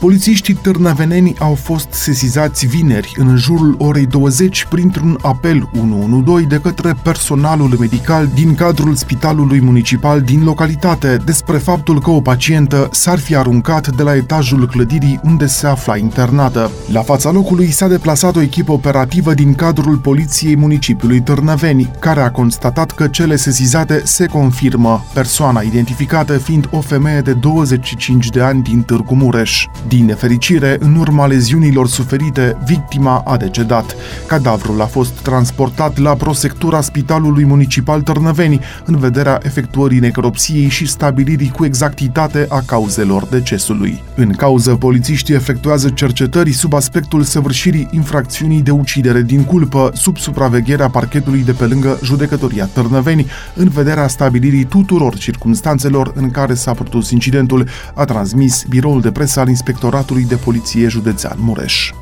Polițiștii târnaveneni au fost sesizați vineri în jurul orei 20 printr-un apel 112 de către personalul medical din cadrul spitalului municipal din localitate despre faptul că o pacientă s-ar fi aruncat de la etajul clădirii unde se afla internată. La fața locului s-a deplasat o echipă operativă din cadrul poliției municipiului Târnăveni, care a constatat că cele sesizate se confirmă, persoana identificată fiind o femeie de 25 de ani din Târgu Mureș. Din nefericire, în urma leziunilor suferite, victima a decedat. Cadavrul a fost transportat la prosectura Spitalului Municipal Târnăveni în vederea efectuării necropsiei și stabilirii cu exactitate a cauzelor decesului. În cauză, polițiștii efectuează cercetări sub aspectul săvârșirii infracțiunii de ucidere din culpă sub supravegherea parchetului de pe lângă judecătoria Târnăveni în vederea stabilirii tuturor circumstanțelor în care s-a produs incidentul, a transmis biroul de presă al inspectorului Inspectoratului de Poliție Județean Mureș.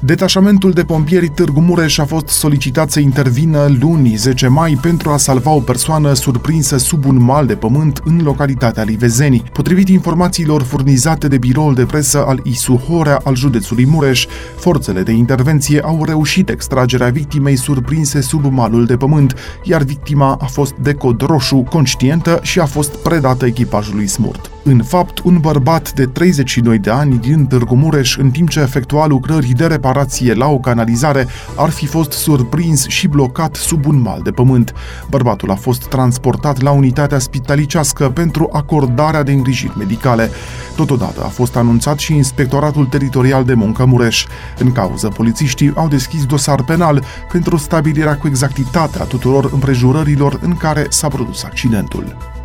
Detașamentul de pompieri Târgu Mureș a fost solicitat să intervină luni 10 mai pentru a salva o persoană surprinsă sub un mal de pământ în localitatea Livezeni. Potrivit informațiilor furnizate de biroul de presă al ISU Horea al județului Mureș, forțele de intervenție au reușit extragerea victimei surprinse sub malul de pământ, iar victima a fost de cod roșu, conștientă și a fost predată echipajului smurt. În fapt, un bărbat de 32 de ani din Târgu Mureș, în timp ce efectua lucrări de reparație la o canalizare, ar fi fost surprins și blocat sub un mal de pământ. Bărbatul a fost transportat la unitatea spitalicească pentru acordarea de îngrijiri medicale. Totodată a fost anunțat și Inspectoratul Teritorial de Muncă Mureș. În cauză, polițiștii au deschis dosar penal pentru stabilirea cu exactitate a tuturor împrejurărilor în care s-a produs accidentul.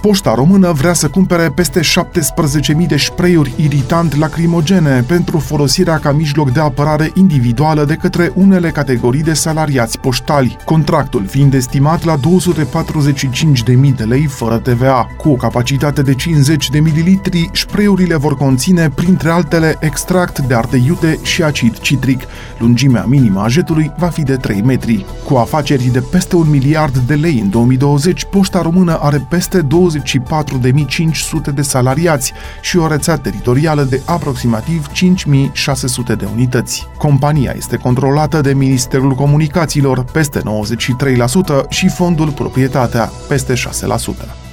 Poșta română vrea să cumpere peste 17.000 de spray-uri iritant lacrimogene pentru folosirea ca mijloc de apărare individuală de către unele categorii de salariați poștali, contractul fiind estimat la 245.000 de lei fără TVA. Cu o capacitate de 50 de mililitri, spray-urile vor conține, printre altele, extract de arte iute și acid citric. Lungimea minimă a jetului va fi de 3 metri. Cu afaceri de peste un miliard de lei în 2020, Poșta română are peste 20 24.500 de salariați și o rețea teritorială de aproximativ 5.600 de unități. Compania este controlată de Ministerul Comunicațiilor, peste 93%, și Fondul Proprietatea, peste 6%.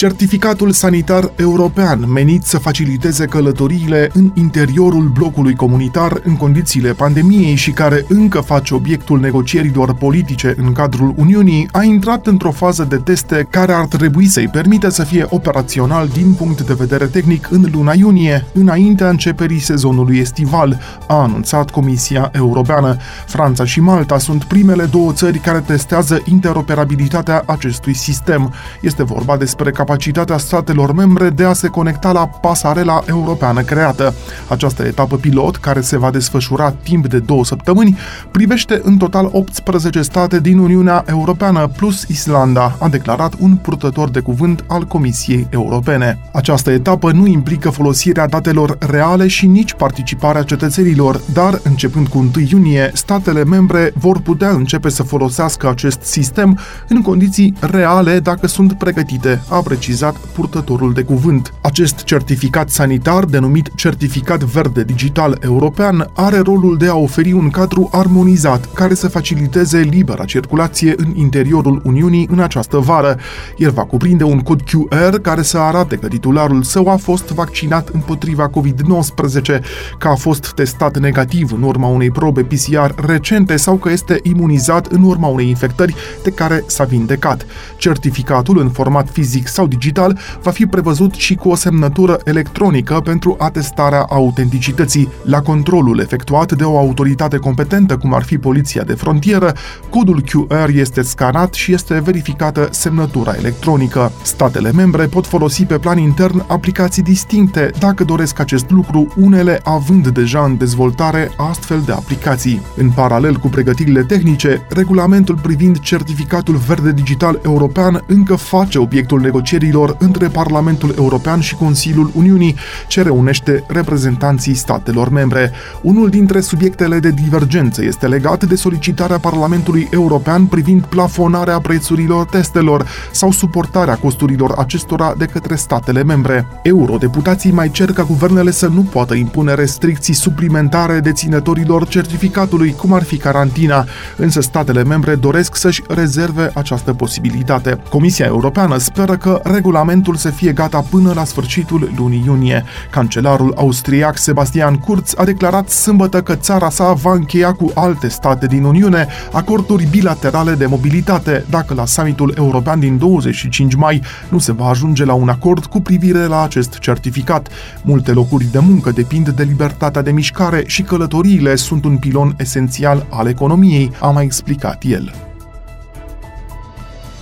Certificatul sanitar european menit să faciliteze călătoriile în interiorul blocului comunitar în condițiile pandemiei și care încă face obiectul negocierilor politice în cadrul Uniunii, a intrat într-o fază de teste care ar trebui să-i permită să fie operațional din punct de vedere tehnic în luna iunie, înaintea începerii sezonului estival, a anunțat Comisia Europeană. Franța și Malta sunt primele două țări care testează interoperabilitatea acestui sistem. Este vorba despre capacitatea capacitatea statelor membre de a se conecta la pasarela europeană creată. Această etapă pilot, care se va desfășura timp de două săptămâni, privește în total 18 state din Uniunea Europeană plus Islanda, a declarat un purtător de cuvânt al Comisiei Europene. Această etapă nu implică folosirea datelor reale și nici participarea cetățenilor, dar începând cu 1 iunie, statele membre vor putea începe să folosească acest sistem în condiții reale dacă sunt pregătite, a precizat purtătorul de cuvânt. Acest certificat sanitar, denumit Certificat Verde Digital European, are rolul de a oferi un cadru armonizat care să faciliteze libera circulație în interiorul Uniunii în această vară. El va cuprinde un cod QR care să arate că titularul său a fost vaccinat împotriva COVID-19, că a fost testat negativ în urma unei probe PCR recente sau că este imunizat în urma unei infectări de care s-a vindecat. Certificatul în format fizic sau digital va fi prevăzut și cu o semnătură electronică pentru atestarea autenticității. La controlul efectuat de o autoritate competentă, cum ar fi Poliția de Frontieră, codul QR este scanat și este verificată semnătura electronică. Statele membre pot folosi pe plan intern aplicații distincte dacă doresc acest lucru, unele având deja în dezvoltare astfel de aplicații. În paralel cu pregătirile tehnice, regulamentul privind certificatul verde digital european încă face obiectul negocierii negocierilor între Parlamentul European și Consiliul Uniunii, ce reunește reprezentanții statelor membre. Unul dintre subiectele de divergență este legat de solicitarea Parlamentului European privind plafonarea prețurilor testelor sau suportarea costurilor acestora de către statele membre. Eurodeputații mai cer ca guvernele să nu poată impune restricții suplimentare deținătorilor certificatului, cum ar fi carantina, însă statele membre doresc să-și rezerve această posibilitate. Comisia Europeană speră că regulamentul să fie gata până la sfârșitul lunii iunie. Cancelarul austriac Sebastian Kurz a declarat sâmbătă că țara sa va încheia cu alte state din Uniune acorduri bilaterale de mobilitate dacă la summitul european din 25 mai nu se va ajunge la un acord cu privire la acest certificat. Multe locuri de muncă depind de libertatea de mișcare și călătoriile sunt un pilon esențial al economiei, a mai explicat el.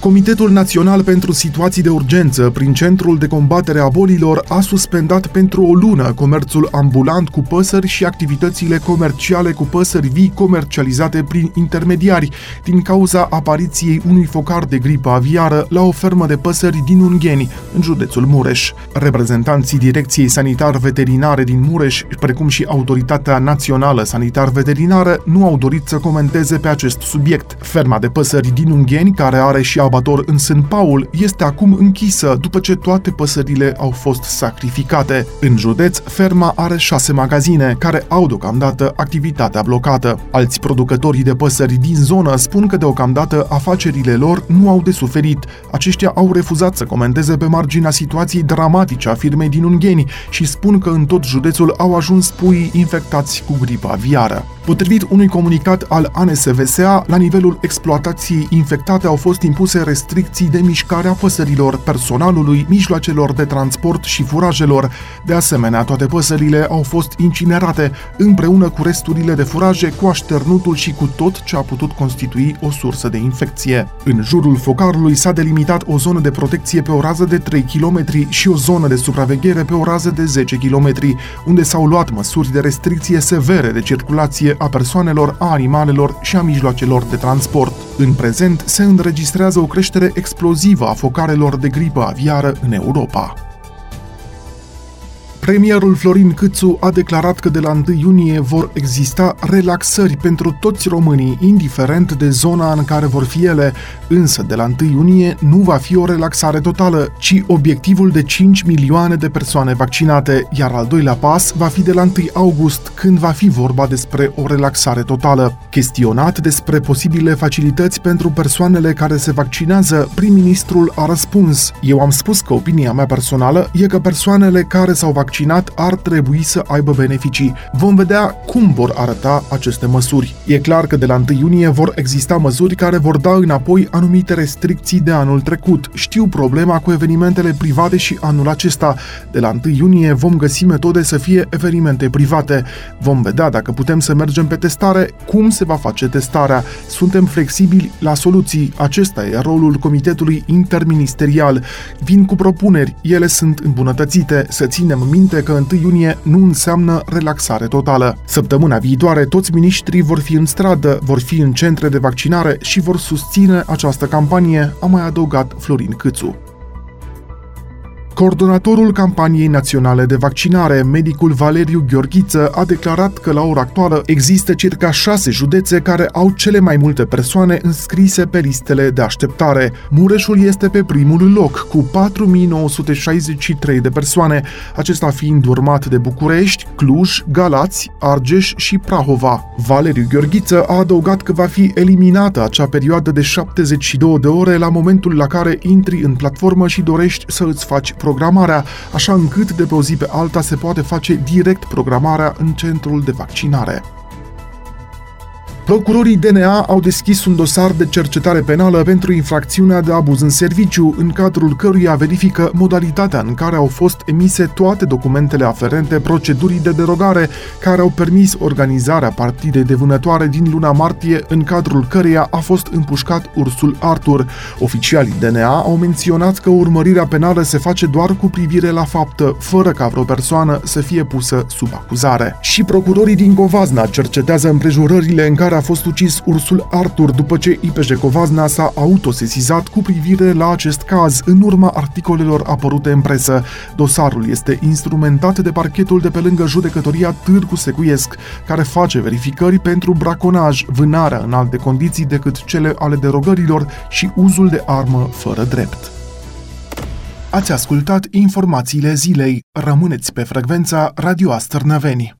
Comitetul Național pentru Situații de Urgență, prin Centrul de Combatere a Bolilor, a suspendat pentru o lună comerțul ambulant cu păsări și activitățile comerciale cu păsări vii comercializate prin intermediari, din cauza apariției unui focar de gripă aviară la o fermă de păsări din Ungheni, în județul Mureș. Reprezentanții Direcției Sanitar-Veterinare din Mureș, precum și Autoritatea Națională Sanitar-Veterinară, nu au dorit să comenteze pe acest subiect. Ferma de păsări din Ungheni, care are și abator în Sân Paul este acum închisă după ce toate păsările au fost sacrificate. În județ, ferma are șase magazine care au deocamdată activitatea blocată. Alți producători de păsări din zonă spun că deocamdată afacerile lor nu au de suferit. Aceștia au refuzat să comenteze pe marginea situației dramatice a firmei din Ungheni și spun că în tot județul au ajuns pui infectați cu gripa aviară. Potrivit unui comunicat al ANSVSA, la nivelul exploatației infectate au fost impuse restricții de mișcare a păsărilor, personalului, mijloacelor de transport și furajelor. De asemenea, toate păsările au fost incinerate, împreună cu resturile de furaje, cu așternutul și cu tot ce a putut constitui o sursă de infecție. În jurul focarului s-a delimitat o zonă de protecție pe o rază de 3 km și o zonă de supraveghere pe o rază de 10 km, unde s-au luat măsuri de restricție severe de circulație a persoanelor, a animalelor și a mijloacelor de transport. În prezent se înregistrează o creștere explozivă a focarelor de gripă aviară în Europa. Premierul Florin Câțu a declarat că de la 1 iunie vor exista relaxări pentru toți românii, indiferent de zona în care vor fi ele, însă de la 1 iunie nu va fi o relaxare totală, ci obiectivul de 5 milioane de persoane vaccinate, iar al doilea pas va fi de la 1 august, când va fi vorba despre o relaxare totală. Chestionat despre posibile facilități pentru persoanele care se vaccinează, prim-ministrul a răspuns: Eu am spus că opinia mea personală e că persoanele care s-au vaccinat vaccinat ar trebui să aibă beneficii. Vom vedea cum vor arăta aceste măsuri. E clar că de la 1 iunie vor exista măsuri care vor da înapoi anumite restricții de anul trecut. Știu problema cu evenimentele private și anul acesta. De la 1 iunie vom găsi metode să fie evenimente private. Vom vedea dacă putem să mergem pe testare, cum se va face testarea. Suntem flexibili la soluții. Acesta e rolul Comitetului Interministerial. Vin cu propuneri, ele sunt îmbunătățite, să ținem minte minte că 1 iunie nu înseamnă relaxare totală. Săptămâna viitoare, toți miniștrii vor fi în stradă, vor fi în centre de vaccinare și vor susține această campanie, a mai adăugat Florin Câțu. Coordonatorul campaniei naționale de vaccinare, medicul Valeriu Gheorghiță, a declarat că la ora actuală există circa șase județe care au cele mai multe persoane înscrise pe listele de așteptare. Mureșul este pe primul loc, cu 4963 de persoane, acesta fiind urmat de București, Cluj, Galați, Argeș și Prahova. Valeriu Gheorghiță a adăugat că va fi eliminată acea perioadă de 72 de ore la momentul la care intri în platformă și dorești să îți faci programarea, așa încât de pe o zi pe alta se poate face direct programarea în centrul de vaccinare. Procurorii DNA au deschis un dosar de cercetare penală pentru infracțiunea de abuz în serviciu, în cadrul căruia verifică modalitatea în care au fost emise toate documentele aferente procedurii de derogare care au permis organizarea partidei de vânătoare din luna martie, în cadrul căreia a fost împușcat ursul Arthur. Oficialii DNA au menționat că urmărirea penală se face doar cu privire la faptă, fără ca vreo persoană să fie pusă sub acuzare. Și procurorii din Covazna cercetează împrejurările în care a fost ucis ursul Artur după ce IPJ Covazna s-a autosesizat cu privire la acest caz în urma articolelor apărute în presă. Dosarul este instrumentat de parchetul de pe lângă judecătoria Târgu Secuiesc, care face verificări pentru braconaj, vânarea în alte condiții decât cele ale derogărilor și uzul de armă fără drept. Ați ascultat informațiile zilei. Rămâneți pe frecvența Radio Astărnăveni.